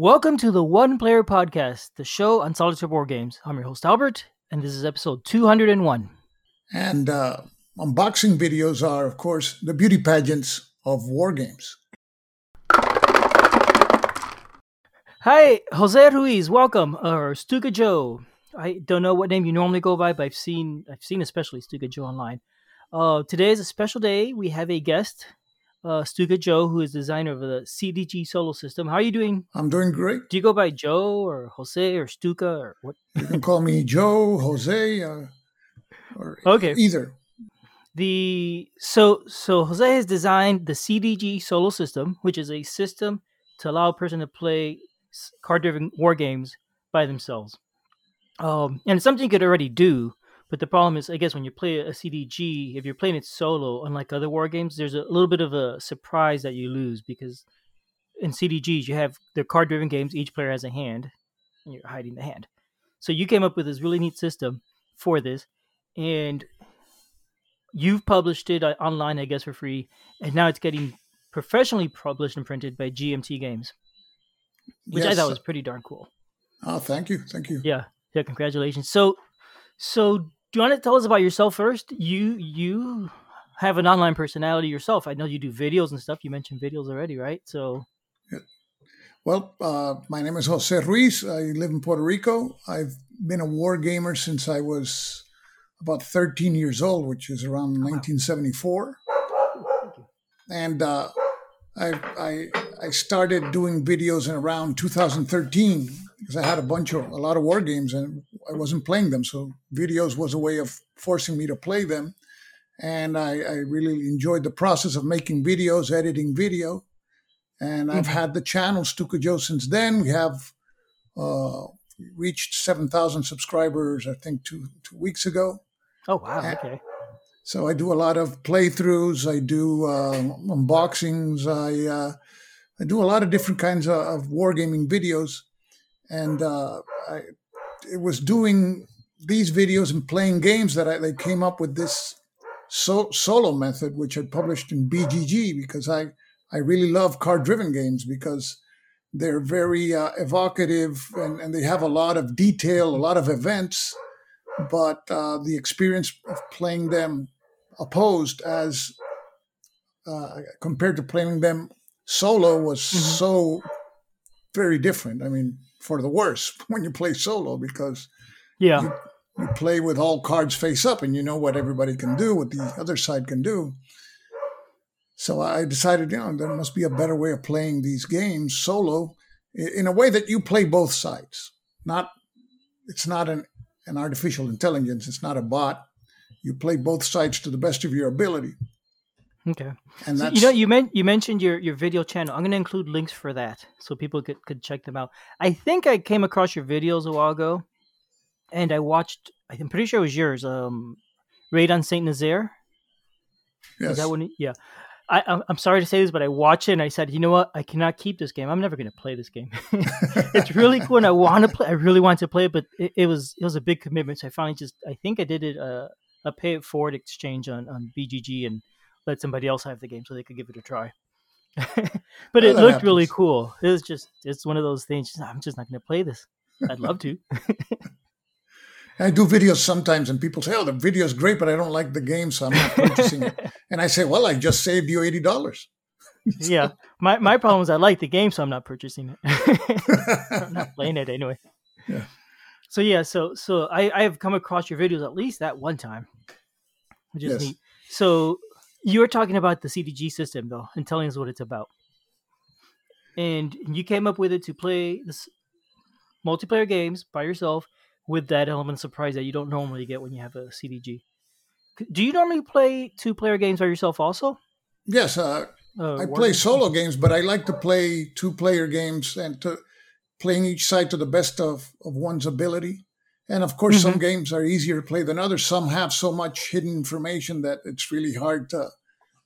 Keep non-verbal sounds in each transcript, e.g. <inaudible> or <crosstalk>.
Welcome to the One Player Podcast, the show on solitaire board games. I'm your host Albert, and this is episode 201. And uh, unboxing videos are, of course, the beauty pageants of war games. Hi, Jose Ruiz. Welcome, or Stuka Joe. I don't know what name you normally go by, but I've seen I've seen especially Stuka Joe online. Uh, today is a special day. We have a guest, uh, Stuka Joe, who is designer of the CDG Solo system. How are you doing? I'm doing great. Do you go by Joe or Jose or Stuka or what? You can call me Joe, Jose, uh, or Okay. either. The so so Jose has designed the CDG Solo system, which is a system to allow a person to play card-driven war games by themselves. Um, and it's something you could already do, but the problem is, I guess, when you play a CDG, if you're playing it solo, unlike other war games, there's a little bit of a surprise that you lose because in CDGs you have they're card-driven games. Each player has a hand, and you're hiding the hand. So you came up with this really neat system for this, and you've published it uh, online, I guess, for free, and now it's getting professionally published and printed by GMT Games, which I thought was pretty darn cool. Oh, thank you, thank you. Yeah, yeah, congratulations. So, so do you want to tell us about yourself first? You you have an online personality yourself. I know you do videos and stuff. You mentioned videos already, right? So, Well, uh, my name is Jose Ruiz. I live in Puerto Rico. I've been a war gamer since I was about 13 years old, which is around 1974. And uh, I, I I started doing videos in around 2013 because I had a bunch of a lot of war games and I wasn't playing them. So videos was a way of forcing me to play them. And I, I really enjoyed the process of making videos, editing video and I've had the channel Stuka Joe since then. We have uh, reached seven thousand subscribers, I think, two two weeks ago. oh wow, Uh, okay, So I do a lot of playthroughs. I do uh, unboxings. I uh, I do a lot of different kinds of, of wargaming videos, and uh, I it was doing these videos and playing games that I they came up with this so, solo method, which I published in BGG because I I really love card driven games because they're very uh, evocative and, and they have a lot of detail, a lot of events, but uh, the experience of playing them opposed as uh, compared to playing them solo was so very different. I mean, for the worse <laughs> when you play solo because yeah, you play with all cards face up and you know what everybody can do, what the other side can do. So I decided, you know, there must be a better way of playing these games solo in a way that you play both sides. Not, it's not an, an artificial intelligence. It's not a bot. You play both sides to the best of your ability. Okay. And So, that's, you know, you meant you mentioned your your video channel. I'm going to include links for that so people could could check them out. I think I came across your videos a while ago, and I watched. I'm pretty sure it was yours. Um, Raid on Saint Nazaire. yes. Is that one? Yeah. I, I'm- I'm sorry to say this, but I watched it and I said, you know what? I cannot keep this game. I'm never going to play this game. <laughs> it's really <laughs> cool, and I want to play. I really want to play it, but it, it was it was a big commitment. So I finally just I think I did it uh, a pay it forward exchange on on BGG and let somebody else have the game so they could give it a try. <laughs> but it looked really cool. It was just it's one of those things. I'm just not going to play this. I'd love to. <laughs> I do videos sometimes and people say, oh, the video is great, but I don't like the game, so I'm not purchasing it. <laughs> And I say, well, I just saved you $80. yeah, my my problem is I like the game, so I'm not purchasing it. I'm not playing it anyway. Yeah. So yeah, so so I I have come across your videos at least that one time, which is Yes. neat. So you were talking about the CDG system though, and telling us what it's about, and you came up with it to play this multiplayer games by yourself with that element of surprise that you don't normally get when you have a CDG. Do you normally play two player games by yourself also? Yes, uh, Uh, I play solo games, but I like to play two player games and to playing each side to the best of, of one's ability. And of course, some games are easier to play than others. Some have so much hidden information that it's really hard to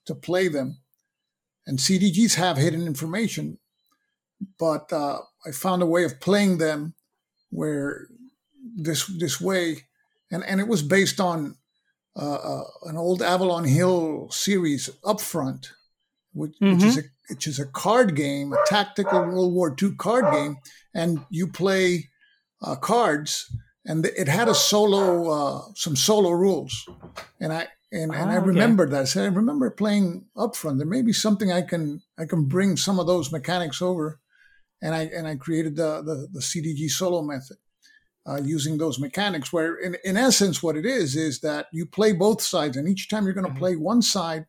to play them. And CDGs have hidden information, but uh, I found a way of playing them where this this way, and and it was based on uh, uh, an old Avalon Hill series, Upfront, which, which is a which is a card game, a tactical World War II card game, and you play uh, cards. And it had a solo, uh, some solo rules, and I and, and I Ah, okay. remembered that. I said, I remember playing up front. There may be something I can I can bring some of those mechanics over, and I and I created the the, the CDG solo method uh, using those mechanics. Where in in essence, what it is is that you play both sides, and each time you're going to Mhm. play one side,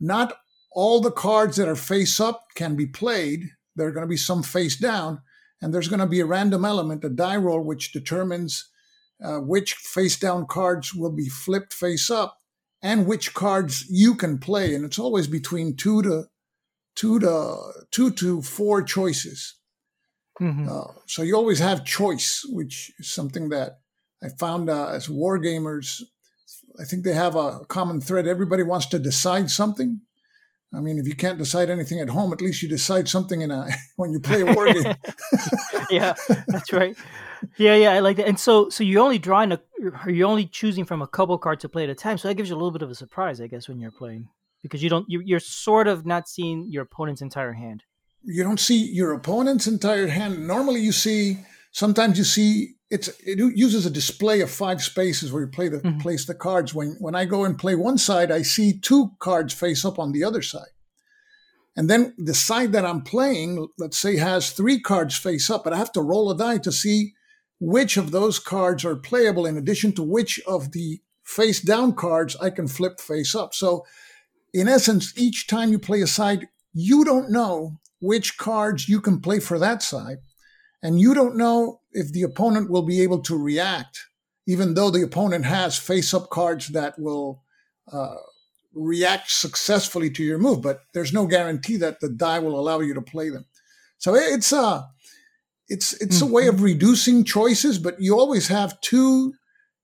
not all the cards that are face up can be played. There are going to be some face down, and there's going to be a random element, a die roll, which determines uh, which face down cards will be flipped face up and which cards you can play. And it's always between two to two to two to four choices. Mhm. Uh, so you always have choice, which is something that I found uh, as war gamers. I think they have a common thread. Everybody wants to decide something. I mean, if you can't decide anything at home, at least you decide something in a <laughs> when you play a war game. <laughs> yeah, that's right. Yeah, yeah, I like that. And so, so you're only drawing a, you're only choosing from a couple cards to play at a time. So that gives you a little bit of a surprise, I guess, when you're playing because you don't, you, you're sort of not seeing your opponent's entire hand. you don't see your opponent's entire hand. Normally, you see. Sometimes you see it's it uses a display of five spaces where you play the Mhm. place the cards. When when I go and play one side, I see two cards face up on the other side, and then the side that I'm playing, let's say, has three cards face up, but I have to roll a die to see which of those cards are playable. In addition to which of the face down cards I can flip face up. So, in essence, each time you play a side, you don't know which cards you can play for that side. And you don't know if the opponent will be able to react, even though the opponent has face up cards that will uh, react successfully to your move. But there's no guarantee that the die will allow you to play them. So it's a, it's, it's a way of reducing choices, but you always have two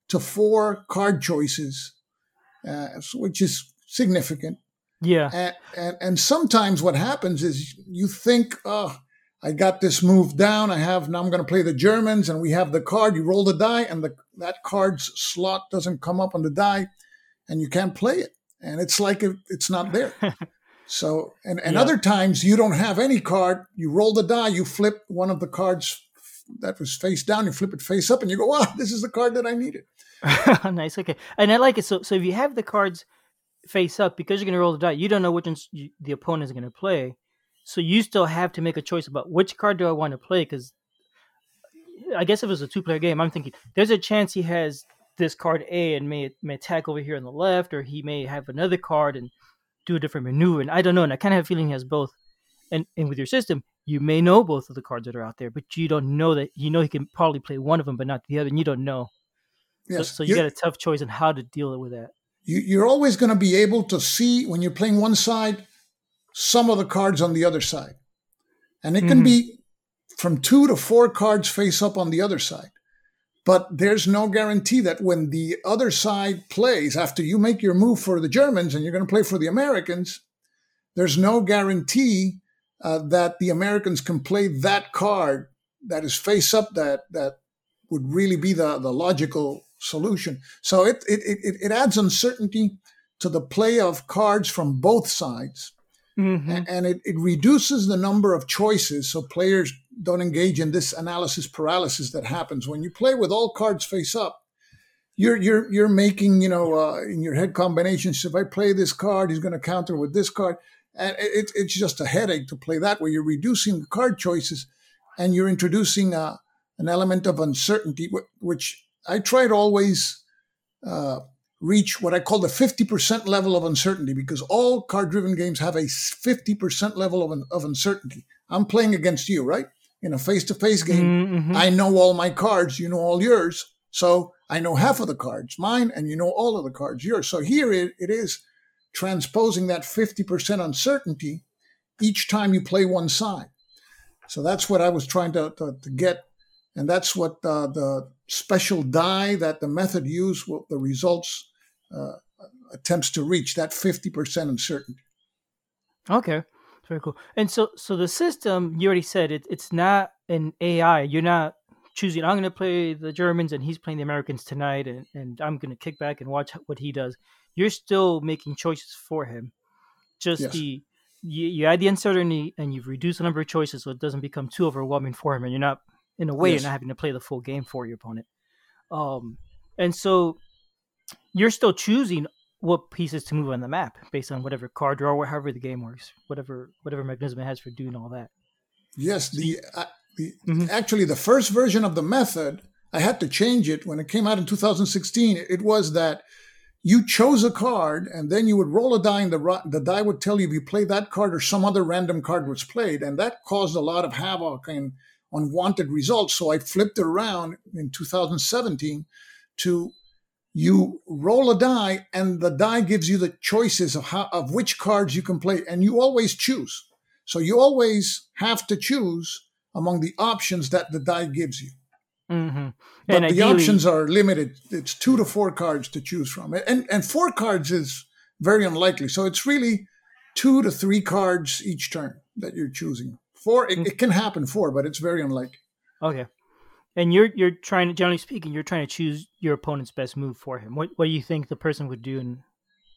to four card choices, uh, which is significant. Yeah. And, and and sometimes what happens is you think, oh, I got this move down. I have now I'm going to play the Germans, and we have the card. You roll the die, and the that card's slot doesn't come up on the die, and you can't play it. And it's like it, it's not there. <laughs> So and and Yeah. other times you don't have any card. You roll the die. You flip one of the cards that was face down. You flip it face up, and you go, wow, <laughs> this is the card that I needed. <laughs> nice. Okay. And I like it. So, so if you have the cards face up because you're going to roll the die, you don't know which ones you, the opponent is going to play. So you still have to make a choice about which card do I want to play. Because I guess if it's a two player game, I'm thinking there's a chance he has this card A and may may attack over here on the left, or he may have another card and do a different maneuver. And I don't know. And I kind of have a feeling he has both. And and with your system, you may know both of the cards that are out there, but you don't know that you know he can probably play one of them, but not the other. And you don't know. So, Yes. so you You- got a tough choice on how to deal with that. you, you're always going to be able to see when you're playing one side some of the cards on the other side and it can Mhm. be from two to four cards face up on the other side but there's no guarantee that when the other side plays after you make your move for the germans and you're going to play for the americans there's no guarantee uh, that the americans can play that card that is face up that that would really be the, the logical solution. So it, it, it, it adds uncertainty to the play of cards from both sides. Mm-hmm. And it, it reduces the number of choices so players don't engage in this analysis paralysis that happens. When you play with all cards face up, you're you're you're making, you know, uh, in your head combinations. If I play this card, he's going to counter with this card. And it, it's just a headache to play that way. You're reducing the card choices and you're introducing uh, an element of uncertainty, which I try to always uh, reach what I call the 50% level of uncertainty because all card driven games have a 50% level of, of uncertainty. I'm playing against you, right? In a face to face game, Mm-hmm. I know all my cards, you know all yours. So I know half of the cards, mine, and you know all of the cards, yours. So here it, it is transposing that 50% uncertainty each time you play one side. So that's what I was trying to, to, to get. And that's what uh, the special die that the method used, the results uh, attempts to reach, that 50% uncertainty. Okay, very cool. And so, so the system you already said it, it's not an AI. You're not choosing. I'm going to play the Germans, and he's playing the Americans tonight, and, and I'm going to kick back and watch what he does. You're still making choices for him. Just Yes. the you, you add the uncertainty and you've reduced the number of choices so it doesn't become too overwhelming for him and you're not in a way Yes. you're not having to play the full game for your opponent um and so you're still choosing what pieces to move on the map based on whatever card draw or however the game works whatever whatever mechanism it has for doing all that Yes, the, uh, the Mhm. actually the first version of the method, I had to change it when it came out in 2016. It was that you chose a card and then you would roll a die and the the die would tell you if you played that card or some other random card was played, and that caused a lot of havoc and unwanted results. So I flipped it around in 2017 to you roll a die and the die gives you the choices of how of which cards you can play and you always choose. So you always have to choose among the options that the die gives you. Mm-hmm. but and the ideally, options are limited. It's two to four cards to choose from. And and four cards is very unlikely. So it's really two to three cards each turn that you're choosing. Four it, it can happen four but it's very unlikely. Okay and you're you're trying to generally speaking you're trying to choose your opponent's best move for him. What what do you think the person would do in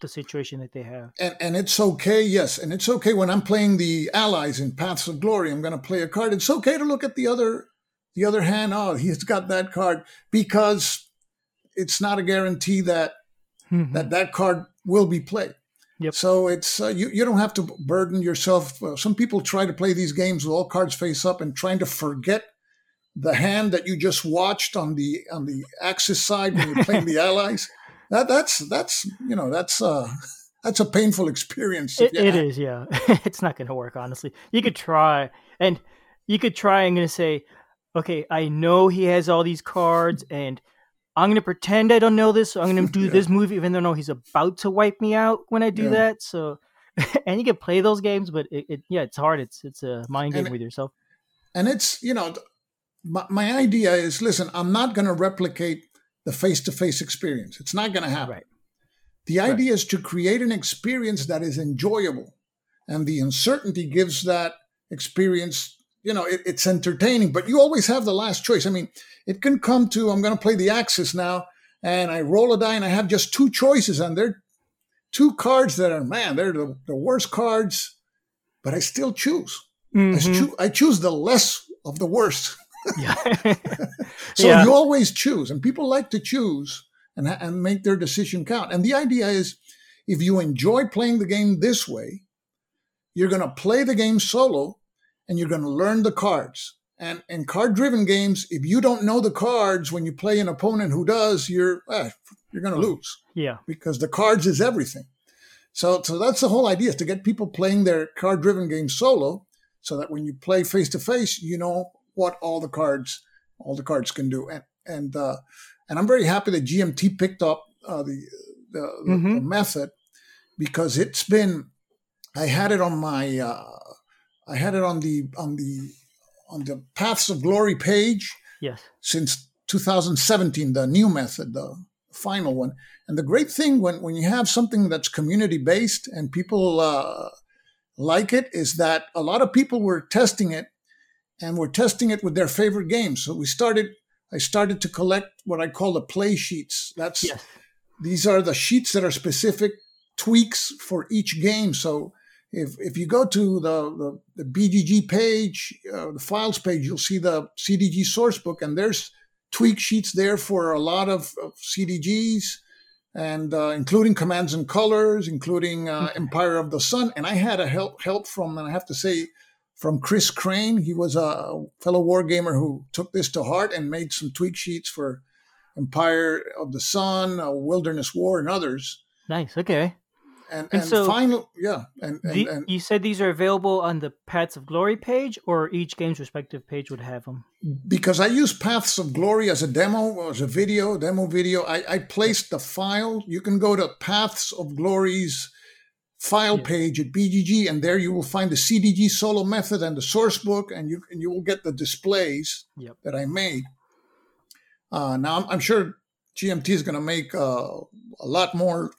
the situation that they have? And and it's okay yes and it's okay when i'm playing the allies in paths of glory i'm going to play a card. It's okay to look at the other the other hand oh he's got that card because it's not a guarantee that that that card will be played. Yep. so it's uh, you you don't have to burden yourself. Uh, some people try to play these games with all cards face up and trying to forget the hand that you just watched on the on the axis side when you're playing the <laughs> allies that that's that's you know that's uh that's a painful experience It, it is, yeah. <laughs> it's not going to work, honestly. You could try, and you could try. I'm going to say, okay, I know he has all these cards, and I'm going to pretend I don't know this. So I'm going to do <laughs> Yeah. this move, even though I know he's about to wipe me out when I do Yeah. that. So, and you can play those games, but it, it yeah, it's hard. It's it's a mind game And- with yourself. and it's you know my, my idea is listen i'm not going to replicate the face-to-face experience. It's not going to happen. Right. the idea is to create an experience that is enjoyable and the uncertainty gives that experience you know it, it's entertaining but you always have the last choice. I mean it can come to i'm going to play the axis now and i roll a die and i have just two choices and they're two cards that are man they're the, the worst cards but i still choose. I, Mhm. choo- I choose the less of the worst Yeah. <laughs> so Yeah. you always choose, and people like to choose and, and make their decision count. And the idea is if you enjoy playing the game this way, you're going to play the game solo and you're going to learn the cards. And in card driven games, if you don't know the cards when you play an opponent who does, you're, eh, you're going to lose yeah. because the cards is everything. So, so that's the whole idea is to get people playing their card driven game solo so that when you play face to face, you know what all the cards, all the cards can do. And, and, uh, and I'm very happy that GMT picked up, uh, the, the, the- the method because it's been, I had it on my, uh, I had it on the, on the, on the Paths of Glory page Yes. since 2017, the new method, the final one. And the great thing when, when you have something that's community based and people uh, like it is that a lot of people were testing it and were testing it with their favorite games. So we started, I started to collect what I call the play sheets. That's Yes. these are the sheets that are specific tweaks for each game. So if, if you go to the, the, the BGG page, uh, the files page, you'll see the CDG source book, and there's tweak sheets there for a lot of, of CDGs, and uh, including commands and colors, including uh, Empire of the Sun. And I had a help help from, and I have to say, from Chris Crane. He was a fellow wargamer who took this to heart and made some tweak sheets for Empire of the Sun, Wilderness War, and others. Nice. Okay. And, And and, so- final, yeah, and, and, The, and you said these are available on the Paths of Glory page, or each game's respective page would have them. because I use Paths of Glory as a demo, as a video, demo video, I, I placed the file. You can go to Paths of Glory's file Yeah. page at BGG, and there you will find the CDG solo method and the source book, and you and you will get the displays Yep. that I made. Uh, now I'm, I'm sure GMT is going to make uh, a lot more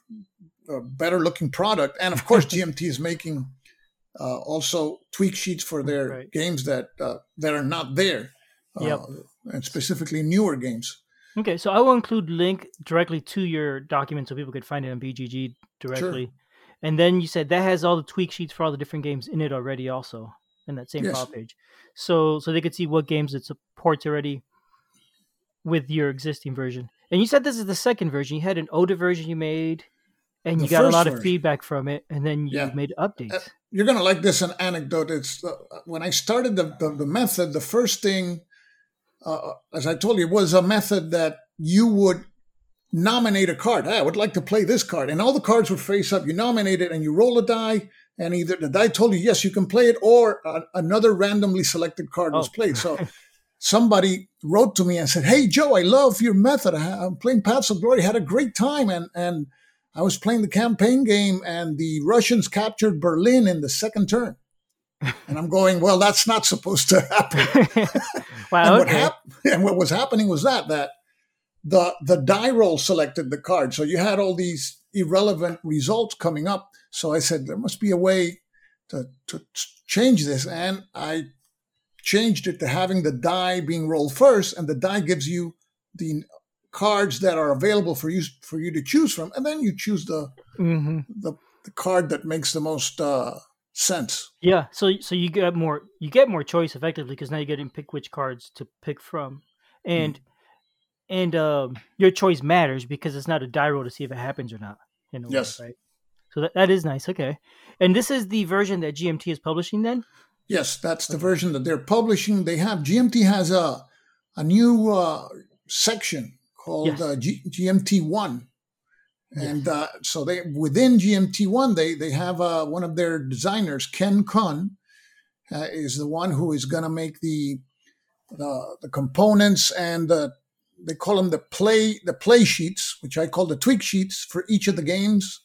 uh, better looking product, and of course <laughs> GMT is making uh, also tweak sheets for their Right. games that uh, that are not there, uh, Yep. and specifically newer games. Okay, so I will include link directly to your document so people could find it on BGG directly. And then you said that has all the tweak sheets for all the different games in it already, also in that same Yes. file page. So so they could see what games it supports already with your existing version. And you said this is the second version. You had an older version you made, and you got a lot of feedback from it, and then you Yeah. made updates. Uh, You're gonna like this an anecdote. It's uh, when I started the, the the method. The first thing, uh, as I told you, was a method that you would nominate a card. Hey, I would like to play this card, and all the cards would face up. You nominate it, and you roll a die, and either the die told you yes, you can play it, or uh, another randomly selected card was Oh. played. So. <laughs> Somebody wrote to me and said, "Hey Joe, I love your method. I'm playing Paths of Glory. Had a great time, and and I was playing the campaign game, and the Russians captured Berlin in the second turn. And I'm going, well, that's not supposed to happen. <laughs> wow. <laughs> and, what Okay. hap- and what was happening was that that the the die roll selected the card, so you had all these irrelevant results coming up. So I said there must be a way to to change this, and I changed it to having the die being rolled first, and the die gives you the cards that are available for you for you to choose from, and then you choose the hmm the, the card that makes the most uh, sense. Yeah. So so you get more you get more choice effectively because now you get to pick which cards to pick from, and and um, your choice matters because it's not a die roll to see if it happens or not. In a way, Yes. right. So that, that is nice. Okay. And this is the version that GMT is publishing then? Yes, that's the version that they're publishing. They have GMT has a a new uh, section called Yes. uh, G, GMT One, and uh, so they within GMT One they they have uh, one of their designers Ken Kun uh, is the one who is going to make the the the components and the they call them the play the play sheets, which I call the tweak sheets for each of the games,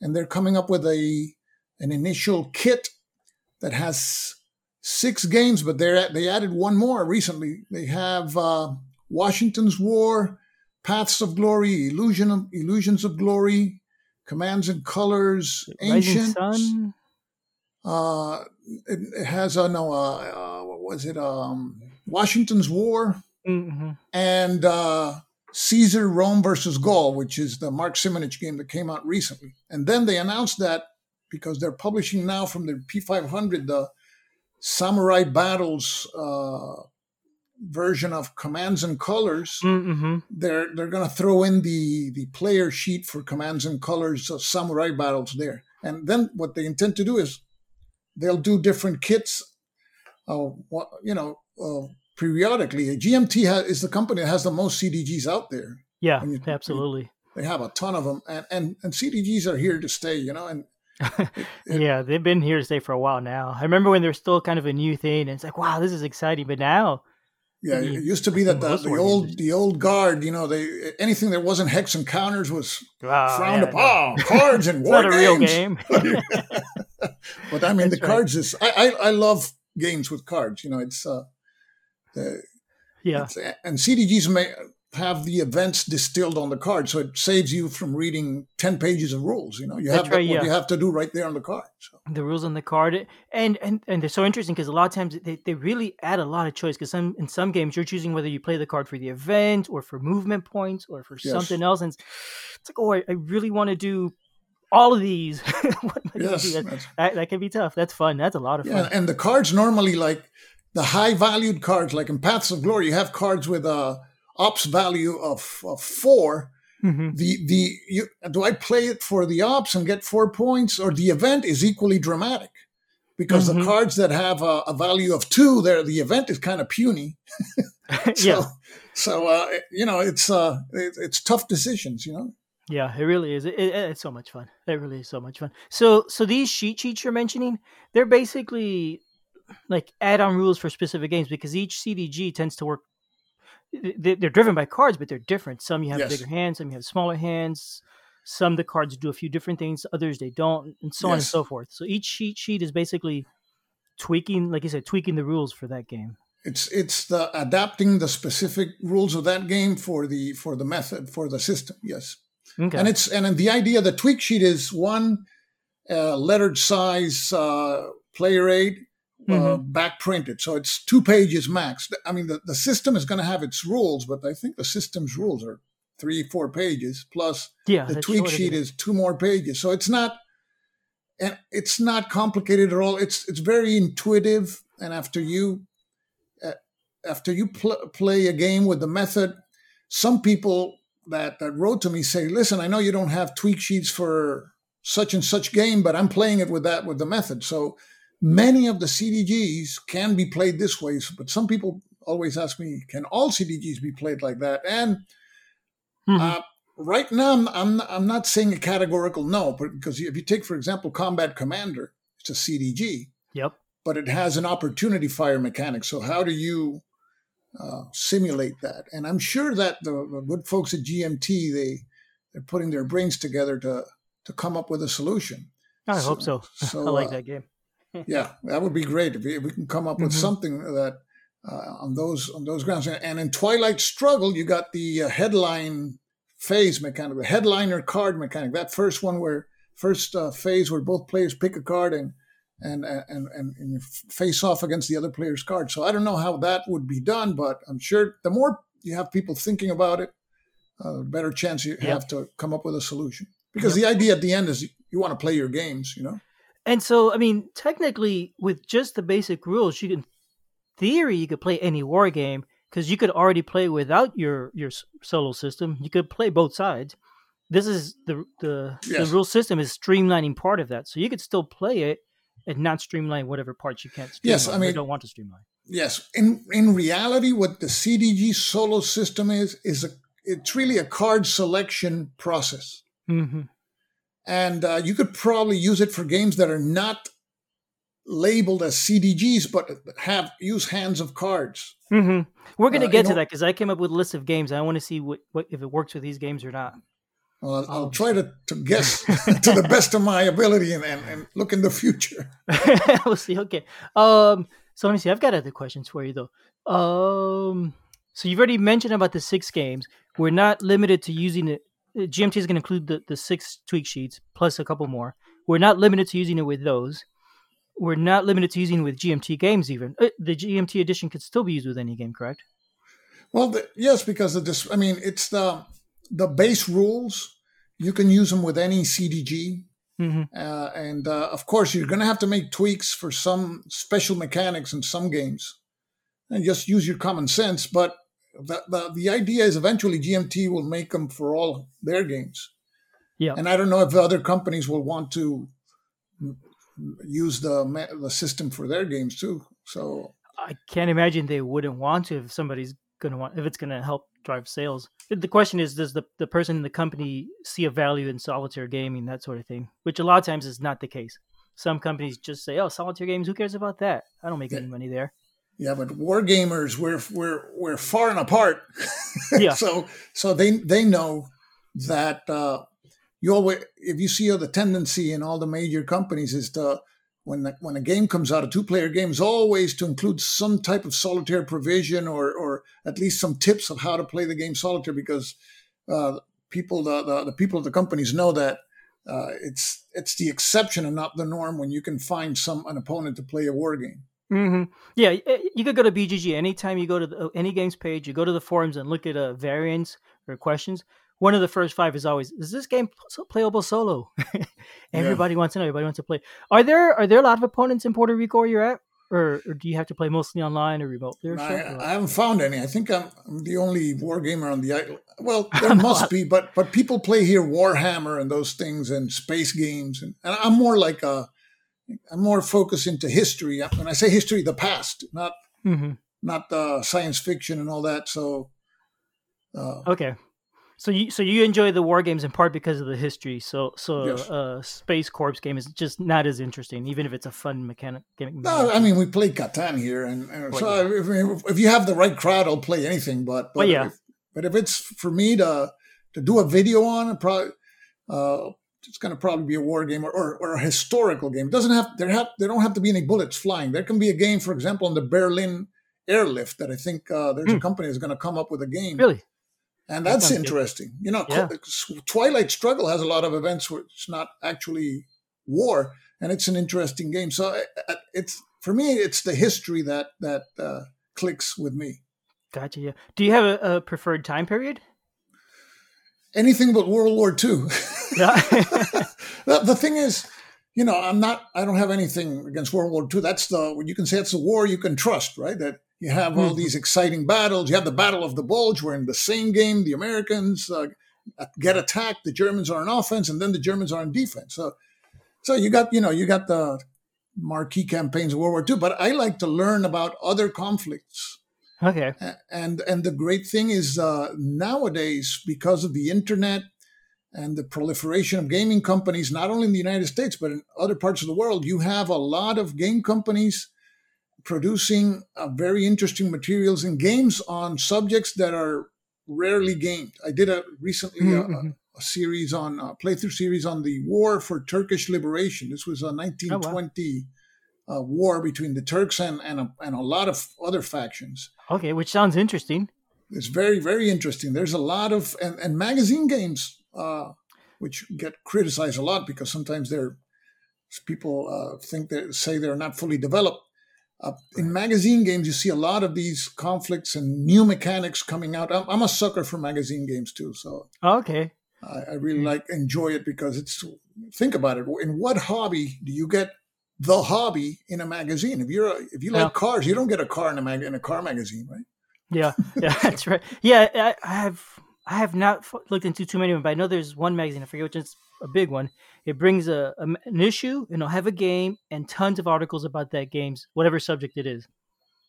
and they're coming up with a an initial kit that has six games, but they they added one more recently. They have uh, Washington's War, Paths of Glory, Illusion of Illusions of Glory, Commands and Colors, Ancient. Sun? Uh, it, it has a no. Uh, uh, what was it? Um, Washington's War hmm and uh, Caesar Rome versus Gaul, which is the Mark Simonitch game that came out recently. And then they announced that because they're publishing now from the P500 the Samurai Battles uh, version of Commands and Colors. hmm They're they're going to throw in the the player sheet for Commands and Colors of Samurai Battles there. And then what they intend to do is they'll do different kits. Uh, what you know. Uh, periodically. GMT ha- is the company that has the most CDGs out there. Yeah, you- absolutely. They have a ton of them, and and, and CDGs are here to stay. You know, and <laughs> yeah, they've been here to stay for a while now. I remember when they're still kind of a new thing, and it's like, wow, this is exciting. But now, yeah, it used to be that the, the old the old guard. You know, they anything that wasn't hex and counters was wow, frowned yeah, upon. <laughs> Cards and war not a real game. <laughs> But I mean, the right. cards is I, I I love games with cards. You know, it's uh, the, yeah, and CDGs may have the events distilled on the card, so it saves you from reading ten pages of rules. You know, you That's have right, what you have to do right there on the card. So. the rules on the card, and and and they're so interesting because a lot of times they, they really add a lot of choice. Because some in some games you're choosing whether you play the card for the event or for movement points or for Yes. something else, and it's, it's like, oh, I, I really want to do all of these. <laughs> what am I gonna Yes. That, that, that can be tough. That's fun. That's a lot of Yeah, fun. and the cards normally like the high valued cards, like in Paths of Glory, you have cards with a ops value of, of four. Mhm. The the you, do I play it for the ops and get four points, or the event is equally dramatic? Because the Mhm. cards that have a, a value of two, there the event is kind of puny. <laughs> So, yeah, so uh, you know it's uh it, it's tough decisions. You know. Yeah, it really is. It, it- it's so much fun. It really is so much fun. So, so these cheat sheets you're mentioning, they're basically like add-on rules for specific games because each CDG tends to work. they- They're driven by cards, but they're different. Some you have Yes. bigger hands, some you have smaller hands. Some the cards do a few different things, others they don't, and so on and so forth. So each cheat sheet is basically tweaking, like you said, tweaking the rules for that game. It's it's the adapting the specific rules of that game for the for the method for the system. Yes. Okay. And it's and the idea the tweak sheet is one uh, lettered size uh, player aid uh, Mhm. back printed, so it's two pages max. I mean, the, the system is going to have its rules, but I think the system's rules are three four pages plus yeah, the tweak sheet is two more pages. So it's not and it's not complicated at all. It's it's very intuitive, and after you uh, after you pl- play a game with the method, some people that that wrote to me say, "Listen, I know you don't have tweak sheets for such and such game, but I'm playing it with that with the method." So many of the CDGs can be played this way, but some people always ask me, "Can all CDGs be played like that?" And mm-hmm. uh, right now, I'm, I'm I'm not saying a categorical no, but because if you take, for example, Combat Commander, it's a CDG. Yep. But it has an opportunity fire mechanic. So how do you uh, simulate that? And I'm sure that the, the, good folks at GMT they they're putting their brains together to to come up with a solution. I so, hope so. <laughs> so I like uh, that game. Yeah, that would be great if we, if we can come up with mm-hmm. something that uh, on those on those grounds. And in Twilight Struggle, you got the uh, headline phase mechanic, the headliner card mechanic. That first one where first uh, phase where both players pick a card and and and and, and you face off against the other player's card. So I don't know how that would be done, but I'm sure the more you have people thinking about it, uh, better chance you yep. have to come up with a solution. Because yep. the idea at the end is you want to play your games, you know. And so, I mean, technically, with just the basic rules, you can theory you could play any war game because you could already play without your your solo system. You could play both sides. This is the the, yes. the rule system is streamlining part of that, so you could still play it and not streamline whatever parts you can't. Streamline yes, I mean, don't want to streamline. Yes, in in reality, what the CDG solo system is is a it's really a card selection process, mm-hmm. And uh, you could probably use it for games that are not labeled as CDGs, but have use hands of cards. Mm-hmm. We're going to uh, get to know, that because I came up with a list of games. I want to see what, what if it works with these games or not. Well, I'll, I'll um, try to, to <laughs> guess to the best of my ability and, and, and look in the future. <laughs> we'll see. Okay. Um. So let me see. I've got other questions for you though. Um. So you've already mentioned about the six games. We're not limited to using it. GMT is going to include the, the six tweak sheets plus a couple more. We're not limited to using it with those we're not limited to using it with GMT games. Even uh, the GMT edition could still be used with any game, correct? Well, the, yes, because of this. I mean, it's the the base rules. You can use them with any CDG, mm-hmm. uh, and uh, of course, you're going to have to make tweaks for some special mechanics in some games, and just use your common sense. But the, the, the idea is eventually GMT will make them for all their games. Yeah, and I don't know if other companies will want to use the the system for their games too. So I can't imagine they wouldn't want to if somebody's going to want if it's going to help drive sales. The question is, does the the person in the company see a value in solitaire gaming, that sort of thing? Which a lot of times is not the case. Some companies just say, "Oh, solitaire games, who cares about that? I don't make yeah. any money there." Yeah, but war gamers, we're we're we're far and apart. <laughs> yeah. so so they they know that uh, you always if you see the tendency in all the major companies is to when the, when a game comes out, a two player game is always to include some type of solitaire provision or or at least some tips of how to play the game solitaire because uh, people the, the, the people of the companies know that uh, it's it's the exception and not the norm when you can find some an opponent to play a war game. Mm-hmm. Yeah, you could go to BGG anytime you go to the, any games page. You go to the forums and look at uh, variants or questions one of the first five is always is this game playable solo <laughs> everybody yeah. wants to know everybody wants to play are there are there a lot of opponents in puerto rico where you're at or, or do you have to play mostly online or remotely or I, I, haven't found any i think I'm, I'm, the only war gamer on the island well <laughs> there must be but but people play here warhammer and those things and space games and, and i'm more like a i'm more focused into history when i say history the past not mm-hmm. not uh, science fiction and all that so uh, okay so you so you enjoy the war games in part because of the history. So so yes. uh, Space Corps game is just not as interesting, even if it's a fun mechanic. Game. No, I mean we play Catan here, and, and well, so yeah. if, if, you have the right crowd, I'll play anything. But but well, yeah. if, but if it's for me to to do a video on, probably uh, it's going to probably be a war game or, or, or, a historical game. It doesn't have there have there don't have to be any bullets flying. There can be a game, for example, on the Berlin airlift that I think uh, there's mm. a hmm. company that's going to come up with a game. Really? and that's that interesting. Good. You know, yeah. Twilight Struggle has a lot of events where it's not actually war, and it's an interesting game. So it's for me, it's the history that that uh, clicks with me. Gotcha. Yeah. Do you have a, a preferred time period? Anything but World War <laughs> II. Yeah. the, the thing is, you know, I'm not. I don't have anything against World War II. That's the you can say it's a war you can trust, right? That you have all mm-hmm. these exciting battles. You have the Battle of the Bulge, where in the same game the Americans uh, get attacked, the Germans are on offense, and then the Germans are on defense. So, so you got you know you got the marquee campaigns of World War II. But I like to learn about other conflicts. Okay. And and the great thing is uh, nowadays because of the internet and the proliferation of gaming companies, not only in the United States but in other parts of the world, you have a lot of game companies producing uh, very interesting materials and games on subjects that are rarely gamed. I did a recently mm-hmm. a, a, series on a playthrough series on the war for Turkish liberation. This was a 1920 oh, wow. Uh, war between the Turks and and a, and a lot of other factions. Okay, which sounds interesting. It's very very interesting. There's a lot of and, and magazine games. Uh, which get criticized a lot because sometimes they're people uh, think they say they're not fully developed. Uh, in magazine games, you see a lot of these conflicts and new mechanics coming out. I'm, I'm a sucker for magazine games too, so okay, I, I really like enjoy it because it's. Think about it. In what hobby do you get the hobby in a magazine? If you're a, if you like yeah. cars, you don't get a car in a mag in a car magazine, right? Yeah, yeah, <laughs> that's right. Yeah, I, I have I have not looked into too many of them, but I know there's one magazine. I forget which is a big one. It brings a, a, an issue, and it'll have a game and tons of articles about that game's whatever subject it is.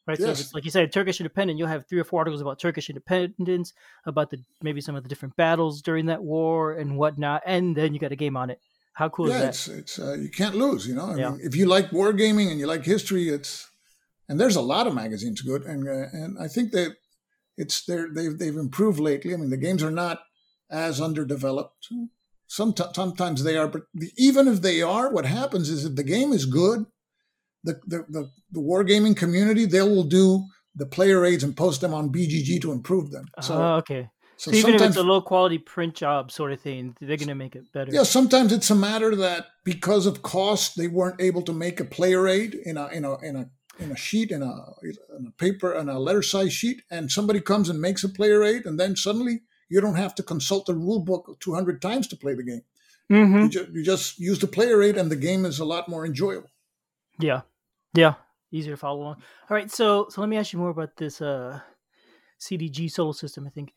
Right. Yes. So it's like you said, Turkish independence. You'll have three or four articles about Turkish independence, about the maybe some of the different battles during that war and whatnot, and then you got a game on it. How cool yeah, is that? it's it's uh, you can't lose. You know, I yeah. mean, if you like wargaming and you like history, it's and there's a lot of magazines good, and uh, and I think that it's they're, they've they've improved lately. I mean, the games are not as underdeveloped. Sometimes, sometimes they are, but even if they are, what happens is if the game is good, the the the, the wargaming community they will do the player aids and post them on BGG to improve them. So uh, okay. So, even if it's a low quality print job sort of thing, they're going to make it better. Yeah, sometimes it's a matter that because of cost, they weren't able to make a player aid in a in a in a in a sheet in a, in a paper and a letter size sheet and somebody comes and makes a player aid and then suddenly you don't have to consult the rule book 200 times to play the game. Mm-hmm. you, ju- you, just use the player aid and the game is a lot more enjoyable. Yeah. Yeah. Easier to follow along. All right so so let me ask you more about this uh cdg solo system i think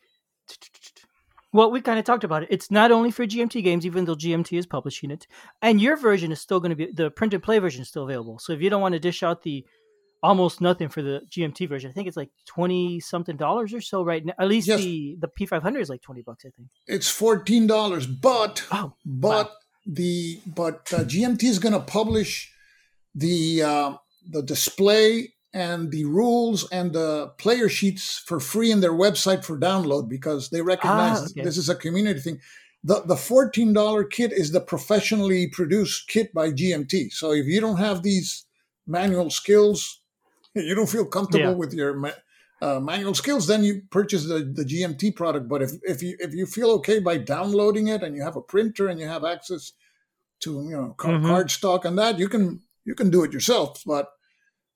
well, we kind of talked about it. It's not only for GMT games, even though GMT is publishing it. And your version is still going to be the print and play version is still available. So if you don't want to dish out the almost nothing for the GMT version. I think it's like twenty something dollars or so right now. At least yes. the the P five hundred is like twenty bucks. I think it's fourteen dollars. But oh, but wow. the but uh, GMT is going to publish the uh, the display and the rules and the player sheets for free in their website for download because they recognize ah, okay. this is a community thing. The the fourteen dollar kit is the professionally produced kit by GMT. So if you don't have these manual skills <laughs> you don't feel comfortable yeah. with your uh, manual skills, then you purchase the, the GMT product. But if, if you if you feel okay by downloading it and you have a printer and you have access to you know car, mm-hmm. card stock and that, you can you can do it yourself. But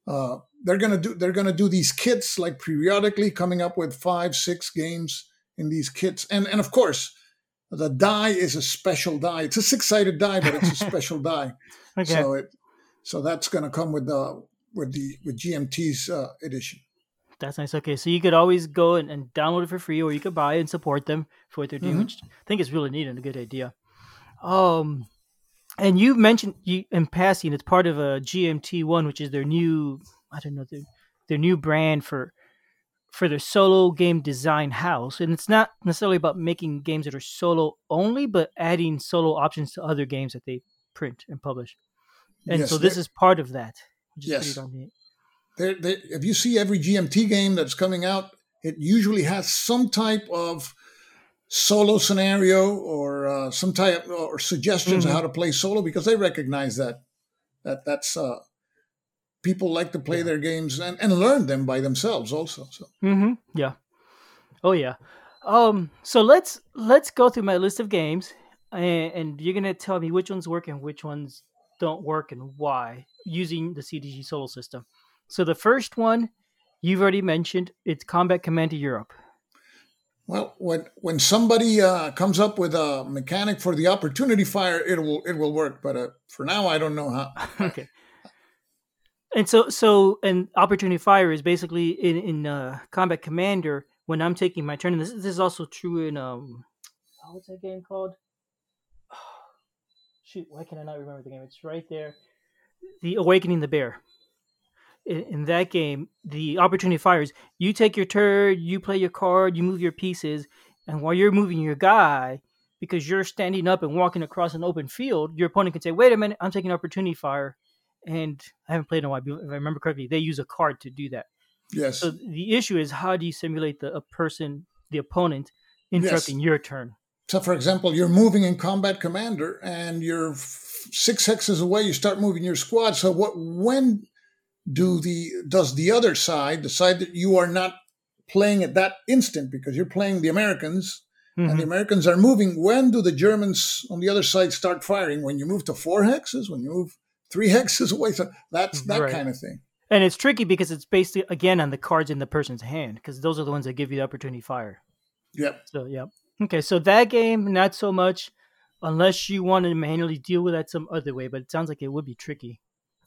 uh, they're gonna do they're gonna do these kits like periodically, coming up with five six games in these kits, and and of course. The die is a special die. It's a six-sided die, but it's a <laughs> special die. Okay. So it, so that's going to come with the with the with GMT's uh, edition. That's nice. Okay, so you could always go and, and, download it for free, or you could buy and support them for what they're doing, mm-hmm. which I think is really neat and a good idea. Um, and you mentioned you in passing it's part of a GMT one, which is their new I don't know their their new brand for for their solo game design house, and it's not necessarily about making games that are solo only, but adding solo options to other games that they print and publish. And yes, so this is part of that yes. They're, they, if you see every GMT game that's coming out, it usually has some type of solo scenario or uh, some type or suggestions mm-hmm. of how to play solo because they recognize that that that's uh, people like to play yeah. their games and, and learn them by themselves also. So mm-hmm. yeah, oh yeah. Um, so let's let's go through my list of games, and, and you're gonna tell me which ones work and which ones don't work and why using the CDG Solo system. So the first one you've already mentioned, it's Combat Commander Europe. Well, when when somebody uh, comes up with a mechanic for the opportunity fire, it will it will work. But uh, for now, I don't know how. <laughs> okay. And so, so an opportunity fire is basically in in uh, Combat Commander when I'm taking my turn. And this, this is also true in um, oh, what's that game called? <sighs> shoot, why can I not remember the game? It's right there. The Awakening the Bear. In, in that game, the opportunity fires. You take your turn, you play your card, you move your pieces, and while you're moving your guy, because you're standing up and walking across an open field, your opponent can say, "Wait a minute, I'm taking opportunity fire." And I haven't played in a while. If I remember correctly, they use a card to do that. Yes. So the issue is how do you simulate the a person, the opponent, interrupting Yes. your turn? So, for example, you're moving in Combat Commander, and you're six hexes away. You start moving your squad. So, what? When do the does the other side, decide that you are not playing at that instant because you're playing the Americans, and Mhm. the Americans are moving? When do the Germans on the other side start firing? When you move to four hexes? When you move three hexes away? So that's that Right. kind of thing. And it's tricky because it's based again on the cards in the person's hand because those are the ones that give you the opportunity fire. Yep. So yeah. Okay, so that game not so much unless you want to manually deal with that some other way, but it sounds like it would be tricky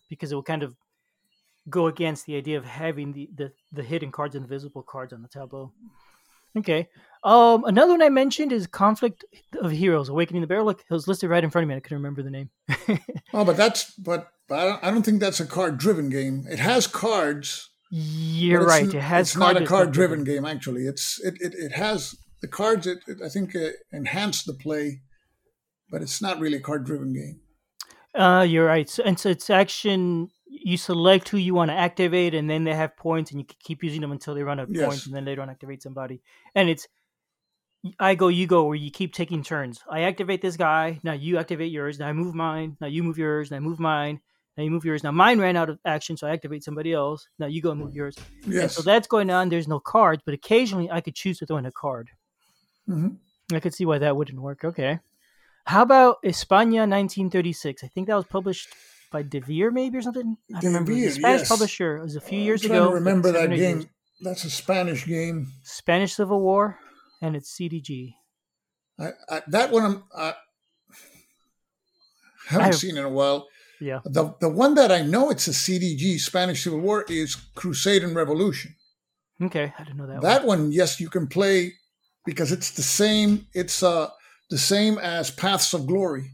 because it will kind of go against the idea of having the, the, the hidden cards and visible cards on the tableau. Okay. Um another one I mentioned is Conflict of Heroes, Awakening the Bear. Look, it was listed right in front of me. I couldn't remember the name. <laughs> Oh, but that's but, but I, don't, I don't think that's a card-driven game. It has cards. You're right. It has it's not a card- card-driven game. Actually, it's it, it, it has the cards. It, it I think uh, enhance the play, but it's not really a card-driven game. Uh, you're right. So, and so it's action. You select who you want to activate, and then they have points, and you can keep using them until they run out of Yes. points, and then they don't activate somebody. And it's I go, you go, where you keep taking turns. I activate this guy. Now you activate yours. Now I move mine. Now you move yours. Now I move mine. Now you move yours. Now mine ran out of action, so I activate somebody else. Now you go and move yours. And Yes. so that's going on. There's no cards, but occasionally I could choose to throw in a card. Mhm. I could see why that wouldn't work. Okay. How about España 1936? I think that was published by Devir, maybe or something. I don't remember. A Spanish yes. publisher. It was a few I'm years ago. to remember that seven or eight game. years. That's a Spanish game. Spanish Civil War, and it's CDG. I, I, that one I'm, I haven't I- seen in a while. Yeah. The the one that I know it's a CDG Spanish Civil War is Crusade and Revolution. Okay, I didn't know that. That one, yes, you can play because it's the same. It's uh the same as Paths of Glory.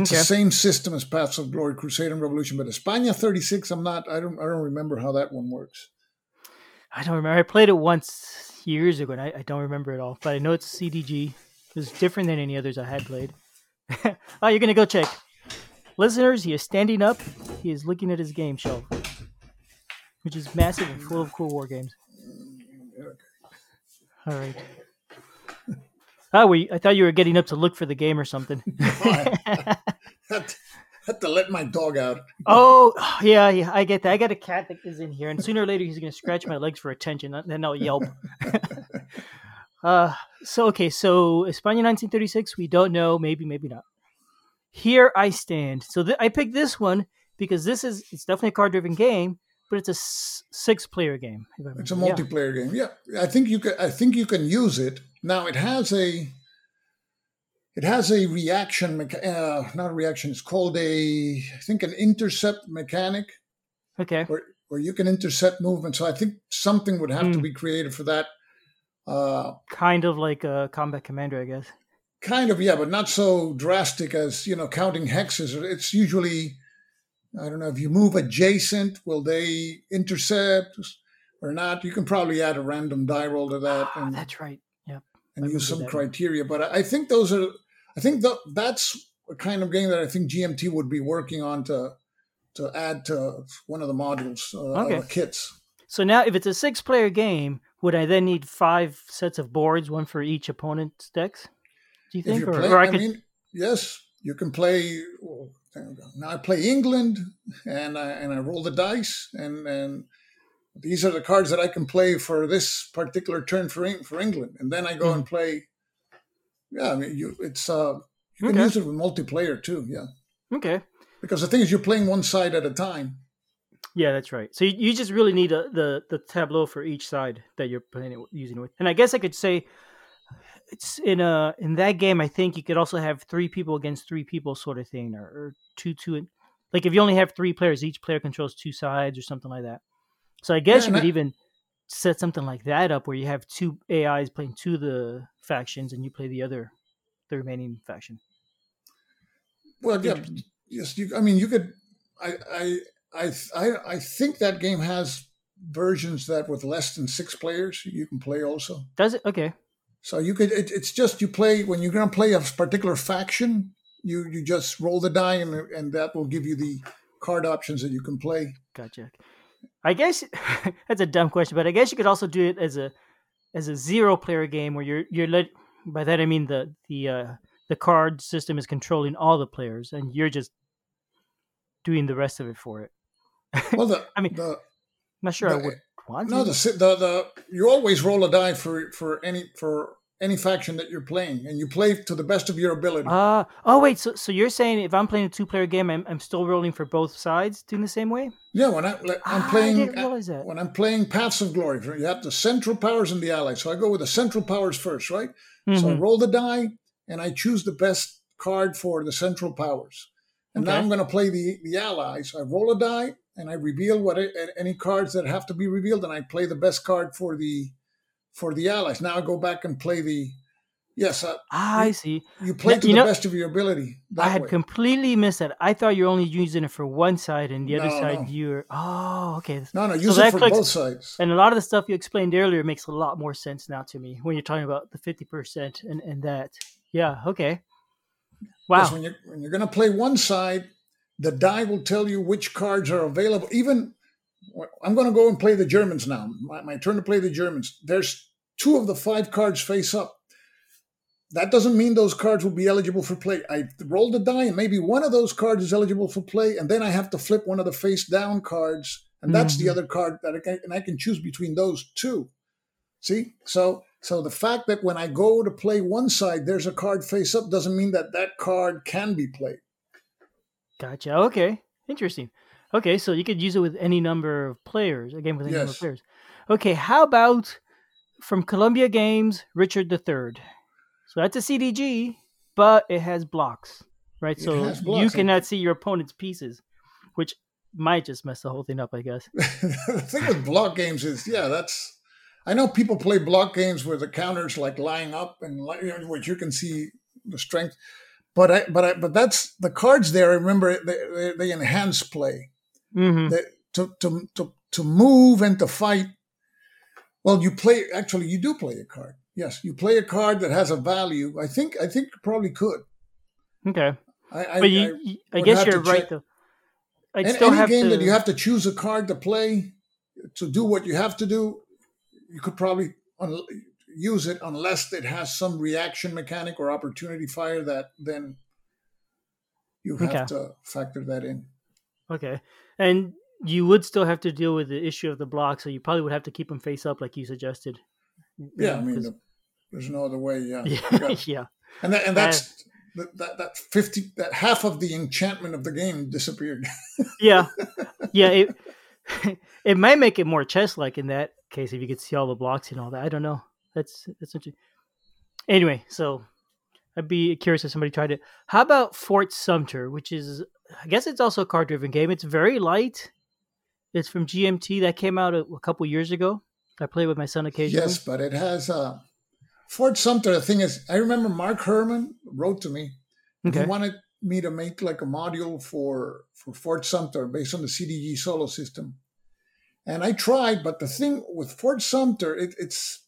It's Okay. the same system as Paths of Glory, Crusade and Revolution. But España 36, I'm not. I don't. I don't remember how that one works. I don't remember. I played it once years ago, and I, I don't remember it all. But I know it's CDG. It's different than any others I had played. <laughs> oh, you're gonna go check. Listeners, he is standing up. He is looking at his game shelf, which is massive and full of cool war games. Mm, all right. Oh, we, I thought you were getting up to look for the game or something. <laughs> I <laughs> <laughs> had, to let my dog out. oh, yeah, yeah, I get that. I got a cat that is in here, and sooner or later he's going to scratch my legs for attention, and then I'll yelp. uh, so, okay, so España 1936, we don't know. Maybe, maybe not. Here I stand. So th- I picked this one because this is, it's definitely a card driven game, but it's a s- six player game. It's a remember. Yeah. multiplayer game. Yeah, I think you can. I think you can use it now. It has a. It has a reaction. Uh, not a reaction. It's called a. I think an intercept mechanic Okay. where where you can intercept movement. So I think something would have to Hmm. be created for that. Uh, Kind of like a Combat Commander, I guess. kind of, yeah, but not so drastic as you know counting hexes. It's usually. I don't know if you move adjacent, will they intercept or not? You can probably add a random die roll to that. Ah, And, that's right. And use some criteria. But I I think those are, I think th- that's a kind of game that I think GMT would be working on to to add to one of the modules uh, Okay. or kits. So now, if it's a six player game, would I then need five sets of boards, one for each opponent's decks? Do you think? Or, playing, or I, I could. mean, yes, you can play. well, there we go. Now I play England, and I and I roll the dice, and and these are the cards that I can play for this particular turn for for England, and then I go and hmm. play. Yeah, I mean, you it's uh you can use it with multiplayer too. Yeah. okay. Because the thing is, you're playing one side at a time. Yeah, that's right. So you, you just really need a, the the tableau for each side that you're playing it, using it with. And I guess I could say it's in a in that game. I think you could also have three people against three people, sort of thing, or, or two two. Like if you only have three players, each player controls two sides or something like that. So I guess Yeah, you could I- even set something like that up where you have two AIs playing two of the factions and you play the other, the remaining faction. Well, yeah, Interesting. yes. You, I mean, you could. I, I, I, I, I think that game has versions that with less than six players you can play also. Does it? Okay. So you could. It, it's just you play when you're going to play a particular faction. You you just roll the die and and that will give you the card options that you can play. Gotcha. I guess <laughs> that's a dumb question, but I guess you could also do it as a as a zero player game where you're you're let by that I mean the the uh, the card system is controlling all the players and you're just doing the rest of it for it. Well, the <laughs> I mean, the I'm not sure I would want no to. the the the you always roll a die for for any for any faction that you're playing, and you play to the best of your ability. Ah, oh wait, so so you're saying if I'm playing a two player game, I'm I'm still rolling for both sides, doing the same way? Yeah, when I, like, I'm Ah, I playing, that. when I'm playing Paths of Glory, you have the central powers and the allies. So I go with the central powers first, right? So I Mhm. roll the die and I choose the best card for the central powers. And now I'm going to play the the allies. I roll a die and I reveal what any cards that have to be revealed, and I play the best card for the for the allies. Now I go back and play the yes. Uh, Ah, I see. you play Yeah, to you the know- best of your ability. I had way. completely missed that. I thought you're only using it for one side, and the other No, side no. you're. Oh, okay. no, no, So use that it for clicks- both sides. And a lot of the stuff you explained earlier makes a lot more sense now to me when you're talking about the fifty percent and and that. Yeah. Okay. Wow. when you're when you're going to play one side, the die will tell you which cards are available. Even I'm going to go and play the Germans now. My, my turn to play the Germans. There's two of the five cards face up. That doesn't mean those cards will be eligible for play. I roll the die, and maybe one of those cards is eligible for play, and then I have to flip one of the face down cards, and that's the Mhm. other card that I can, and I can choose between those two. See, so so the fact that when I go to play one side, there's a card face up doesn't mean that that card can be played. Gotcha. Okay. Interesting. Okay, so you could use it with any number of players. Again, with any number of players. Okay. How about from Columbia Games, Richard III? So that's a CDG, but it has blocks, right? It so has you cannot see your opponent's pieces, which might just mess the whole thing up. I guess. <laughs> the thing with block games is, yeah, that's. I know people play block games where the counters like lying up and you know, which you can see the strength, but I, but I, but that's the cards there. I remember they, they, they enhance play. hmm They, to, to to to move and to fight. Well, you play. Actually, you do play a card. Yes, you play a card that has a value. I think. I think you probably could. Okay. I, I, but you, I- you- I guess you're right check. though. I'd Any, still any have game to. that you have to choose a card to play to do what you have to do, you could probably un- use it unless it has some reaction mechanic or opportunity fire that then you have Okay. to factor that in. Okay, and you would still have to deal with the issue of the block, so you probably would have to keep them face up, like you suggested. Yeah, I mean, the, there's no other way. Yeah, yeah, <laughs> yeah. and that, and that's that, that that fifty that half of the enchantment of the game disappeared. <laughs> yeah, yeah. It <laughs> it might make it more chess like in that case if you could see all the blocks and all that. I don't know. That's that's interesting. Anyway, so I'd be curious if somebody tried it. How about Fort Sumter, which is I guess it's also a card driven game. It's very light. It's from GMT that came out a, a couple years ago. I play with my son occasionally. yes, but it has uh, Fort Sumter. The thing is, I remember Mark Herman wrote to me. Okay. He wanted me to make like a module for for Fort Sumter based on the CDG solo system, and I tried. But the thing with Fort Sumter, it, it's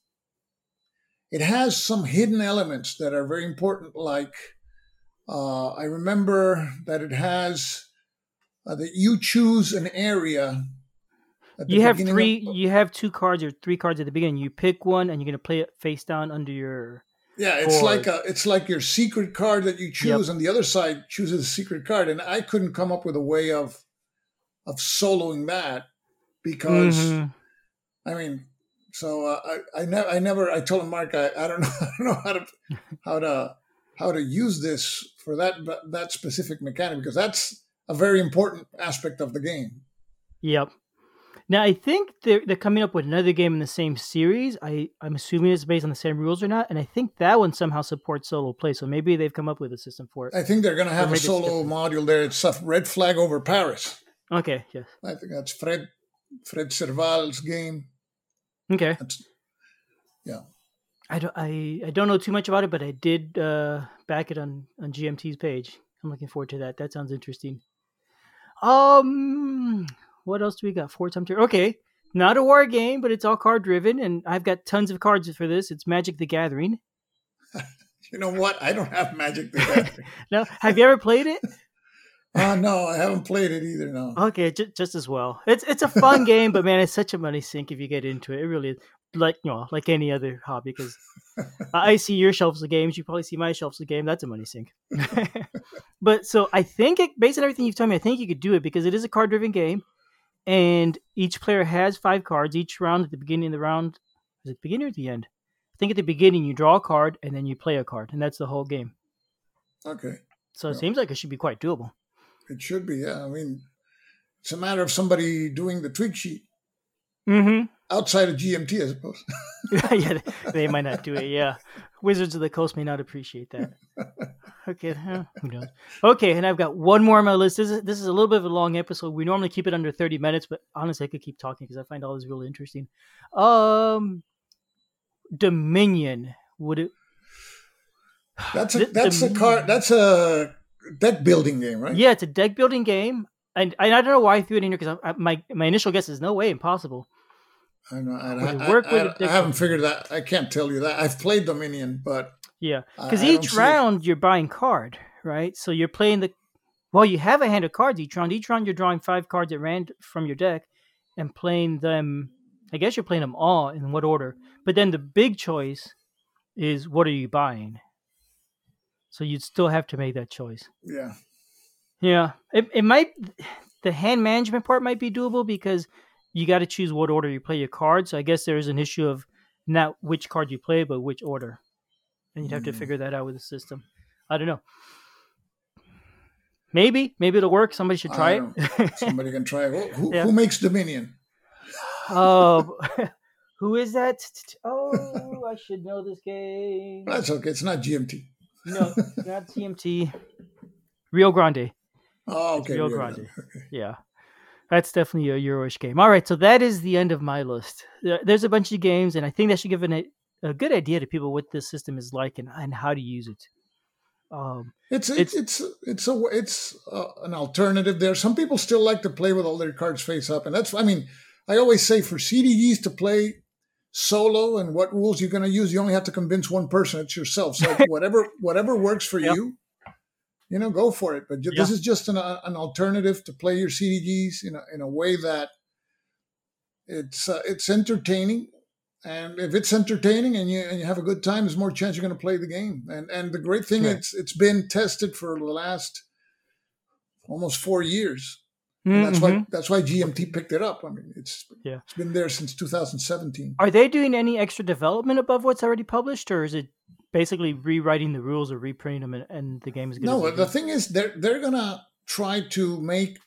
it has some hidden elements that are very important. Like uh, I remember that it has uh, that you choose an area. you have three of- you have two cards or three cards at the beginning you pick one and you're going to play it face down under your Yeah, it's board. like a it's like your secret card that you choose, and the other side chooses a secret card. And I couldn't come up with a way of of soloing that because Mhm. I mean, so uh, I I never I never I told Mark I, I don't <laughs> know I don't know how to how to how to use this for that that specific mechanic because that's a very important aspect of the game. Yep. Now I think they're they're coming up with another game in the same series. I I'm assuming it's based on the same rules or not, and I think that one somehow supports solo play. So maybe they've come up with a system for it. I think they're going to have a solo module there. It's a Red Flag over Paris. Okay. Yes. I think that's Fred Fred Serval's game. Okay. That's, yeah. I don't I, I don't know too much about it, but I did uh, back it on on GMT's page. I'm looking forward to that. That sounds interesting. Um, what else do we got? Four time turn. Okay, not a war game, but it's all card driven, and I've got tons of cards for this. It's Magic the Gathering. <laughs> You know what? I don't have Magic the Gathering. <laughs> no, have you ever played it? <laughs> uh, no, I haven't played it either. No. Okay, j- just as well. It's it's a fun game, but man, it's such a money sink if you get into it. It really is. Like you know, like any other hobby, because <laughs> I see your shelves of games, you probably see my shelves of game. That's a money sink. <laughs> but so I think, it, based on everything you've told me, I think you could do it because it is a card-driven game, and each player has five cards each round. At the beginning of the round, is it the beginning or the end? I think at the beginning you draw a card and then you play a card, and that's the whole game. Okay. So it seems like it should be quite doable. It should be. Yeah. I mean, it's a matter of somebody doing the tweak sheet Mm-hmm. outside of GMT, I suppose. <laughs> <laughs> yeah, they, might not do it. Yeah, Wizards of the Coast may not appreciate that. Okay, huh, who knows? Okay, and I've got one more on my list. This is this is a little bit of a long episode. We normally keep it under thirty minutes, but honestly, I could keep talking because I find all this really interesting. Um, Dominion would it? That's a that's a the- card. That's a deck building game, right? Yeah, it's a deck building game, and, and I don't know why I threw it in here because my my initial guess is no way impossible. I know. I, I- work I- with I deck haven't figured that. I can't tell you that. I've played Dominion, but Yeah, because each round you're buying card, right? So you're playing the. Well, you have a hand of cards each round. Each round you're drawing five cards at random from your deck, and playing them. I guess you're playing them all in what order. But then the big choice is what are you buying? So you'd still have to make that choice. yeah, Yeah, it it might. The hand management part might be doable because you got to choose what order you play your cards. So I guess there is an issue of not which card you play, but which order, and you'd have to Mm. figure that out with the system. I don't know. Maybe, maybe it'll work. Somebody should try it. somebody can try. it. Who, who, Yeah. who makes Dominion? oh, <laughs> <laughs> who is that? Oh, I should know this game. That's okay. It's not GMT. No, not GMT. Rio Grande. Oh, okay. Rio Rio Grande. Grande. Okay. Yeah. That's definitely a Euro-ish game. All right, so that is the end of my list. There's a bunch of games, and I think that should give an, a good idea to people what this system is like and, and how to use it. Um, It's It's- it's it's a it's uh, an alternative there. Some people still like to play with all their cards face up, and that's I mean I always say for CDGs to play solo and what rules you're going to use, you only have to convince one person. It's yourself. So <laughs> whatever whatever works for Yep. you, you know, go for it. But ju- this is just an uh, an alternative to play your CDGs in a in a way that it's uh, it's entertaining. And if it's entertaining and you and you have a good time, there's more chance you're going to play the game. And and the great thing Right. it's it's been tested for the last almost four years. And that's mhm. why that's why GMT picked it up. I mean, it's Yeah. it's been there since 2017. Are they doing any extra development above what's already published, or is it basically rewriting the rules or reprinting them, and, and the game is good? No, the thing is, they're they're gonna try to make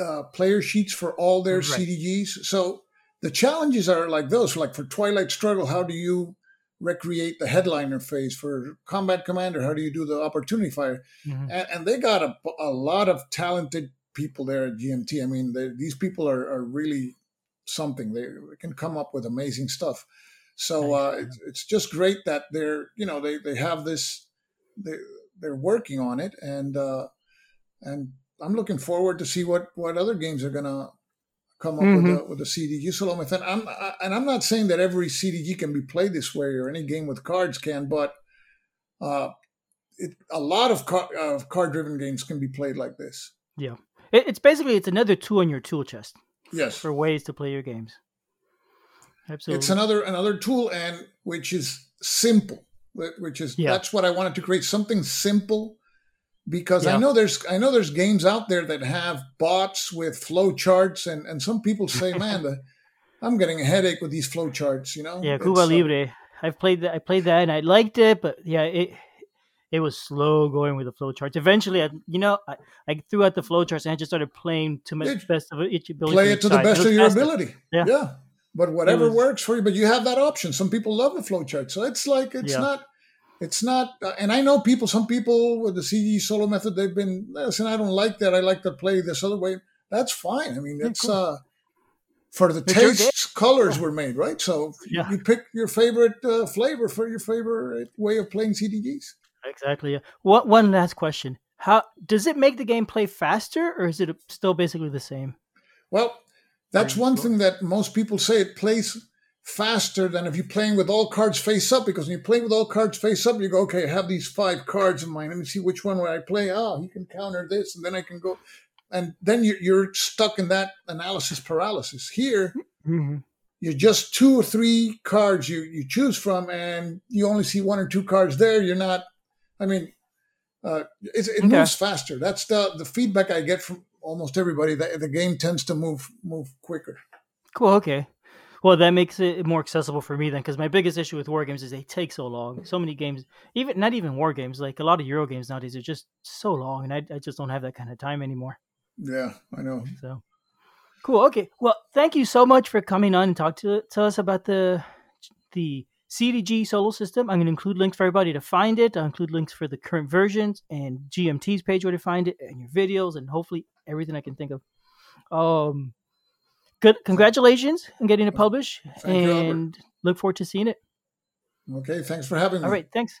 uh, player sheets for all their Right. CDGs. So the challenges are like those. Like for Twilight Struggle, how do you recreate the headliner phase? For Combat Commander, how do you do the Opportunity Fire? Mhm. and, and they got a, a lot of talented people there at GMT. I mean, they, these people are, are really something. They can come up with amazing stuff. So uh, it's, it's just great that they're you know they, they have this they they're working on it and uh, and I'm looking forward to see what what other games are gonna come up with a, with a CDG solo. I'm I, and I'm not saying that every CDG can be played this way or any game with cards can, but uh, it, a lot of car, uh, card driven games can be played like this. It, it's basically it's another tool in your tool chest Yes, for ways to play your games. Absolutely. it's another another tool and which is simple, which is Yeah. that's what I wanted to create something simple because I know there's I know there's games out there that have bots with flow charts and and some people say, <laughs> man, the, I'm getting a headache with these flow charts. You know, Yeah, It's, Cuba uh, Libre. I've played that. I played that and I liked it, but yeah, it it was slow going with the flowcharts. Eventually, I, you know, I, I threw out the flowcharts and I just started playing to my It- best of each ability. Play it to the best of your faster. ability. Yeah. Yeah. But whatever was- works for you, but you have that option. Some people love the flowchart. So it's like, it's Yeah. not, it's not, uh, and I know people, some people with the CD solo method, they've been, listen, I don't like that. I like to play this other way. That's fine. I mean, Yeah, it's, cool. uh, for the tastes, colors were made, right? So Yeah. you pick your favorite uh, flavor for your favorite way of playing CDGs. Exactly. What one last question? How does it make the game play faster, or is it still basically the same? Well, that's one thing that most people say it plays faster than if you're playing with all cards face up. Because when you play with all cards face up, you go, okay, I have these five cards in mind. Let me see which one would I play. Oh, he can counter this, and then I can go. And then you're, you're stuck in that analysis paralysis. Here, Mm-hmm. you're just two or three cards you, you choose from, and you only see one or two cards there. You're not, I mean, uh, it, it Okay. moves faster. That's the, the feedback I get from almost everybody. That the game tends to move move quicker. Cool. Okay. Well, that makes it more accessible for me then, because my biggest issue with war games is they take so long. So many games, even not even war games, like a lot of Euro games nowadays, are just so long, and I, I just don't have that kind of time anymore. Yeah, I know. So cool. Okay. Well, thank you so much for coming on and talk to to us about the the CDG solo system. I'm going to include links for everybody to find it. I'll include links for the current versions and GMT's page where to find it, and your videos, and hopefully everything I can think of. Um, good. Congratulations on getting it published, Thank you, and look forward to seeing it. Okay, thanks for having me. All right. Thanks.